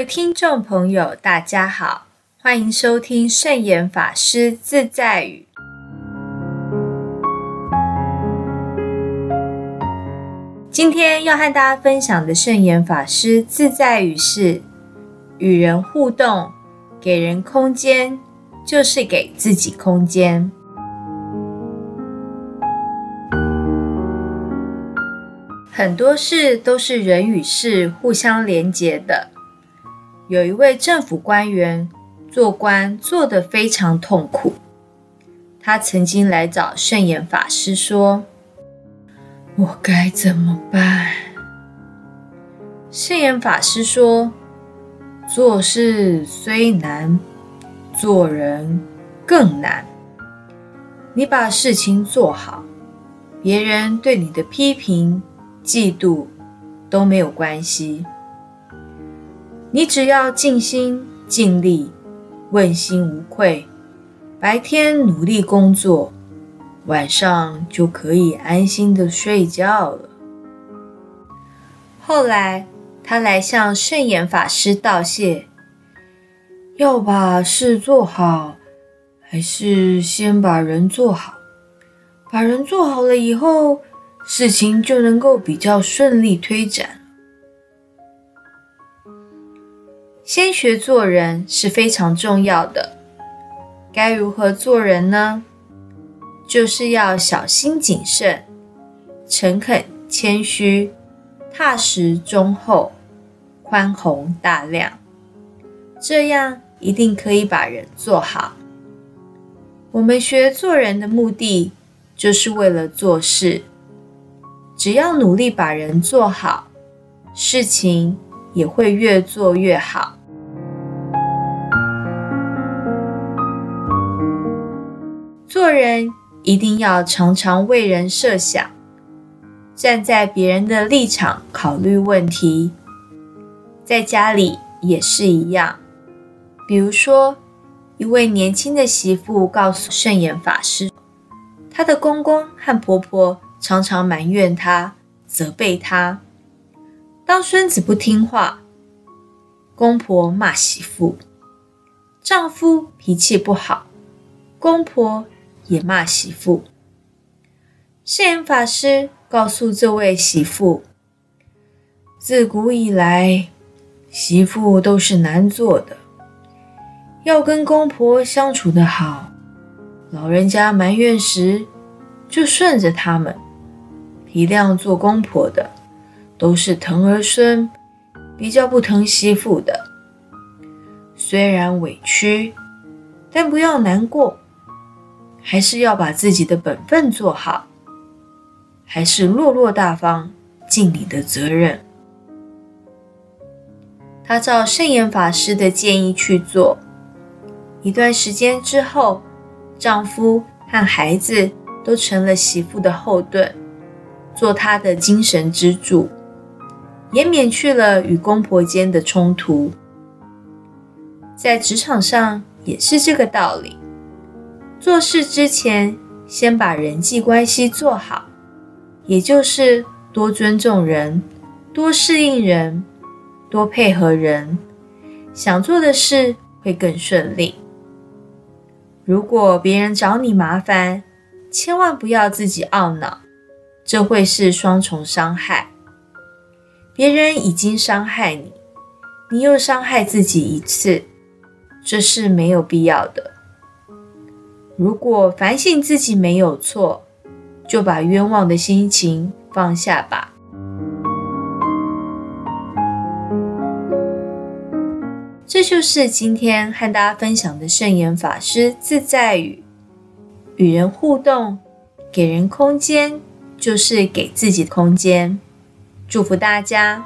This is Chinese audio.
位听众朋友，大家好，欢迎收听圣严法师自在语。今天要和大家分享的圣严法师自在语是：与人互动，给人空间，就是给自己空间。很多事都是人与事互相连结的。有一位政府官员做官做得非常痛苦，他曾经来找圣严法师说：“我该怎么办？”圣严法师说：“做事虽难，做人更难。你把事情做好，别人对你的批评。”嫉妒都没有关系，你只要尽心尽力，问心无愧，白天努力工作，晚上就可以安心的睡觉了。后来，他来向圣严法师道谢，要把事做好，还是先把人做好？把人做好了以后。事情就能够比较顺利推展。先学做人是非常重要的。该如何做人呢？就是要小心谨慎、诚恳谦虚、踏实忠厚、宽宏大量，这样一定可以把人做好。我们学做人的目的，就是为了做事。只要努力把人做好，事情也会越做越好。人一定要常常为人设想，站在别人的立场考虑问题。在家里也是一样。比如说，一位年轻的媳妇告诉圣严法师，她的公公和婆婆。常常埋怨她，责备她。当孙子不听话，公婆骂媳妇；丈夫脾气不好，公婆也骂媳妇。圣严法师告诉这位媳妇：自古以来，媳妇都是难做的，要跟公婆相处的好。老人家埋怨时，就顺着他们。体谅做公婆的，都是疼儿孙，比较不疼媳妇的。虽然委屈，但不要难过，还是要把自己的本分做好，还是落落大方，尽你的责任。他照圣严法师的建议去做，一段时间之后，丈夫和孩子都成了媳妇的后盾。做他的精神支柱，也免去了与公婆间的冲突。在职场上也是这个道理。做事之前，先把人际关系做好，也就是多尊重人，多适应人，多配合人，想做的事会更顺利。如果别人找你麻烦，千万不要自己懊恼。这会是双重伤害，别人已经伤害你，你又伤害自己一次，这是没有必要的。如果反省自己没有错，就把冤枉的心情放下吧。这就是今天和大家分享的圣严法师自在语：与人互动，给人空间。就是给自己空间，祝福大家。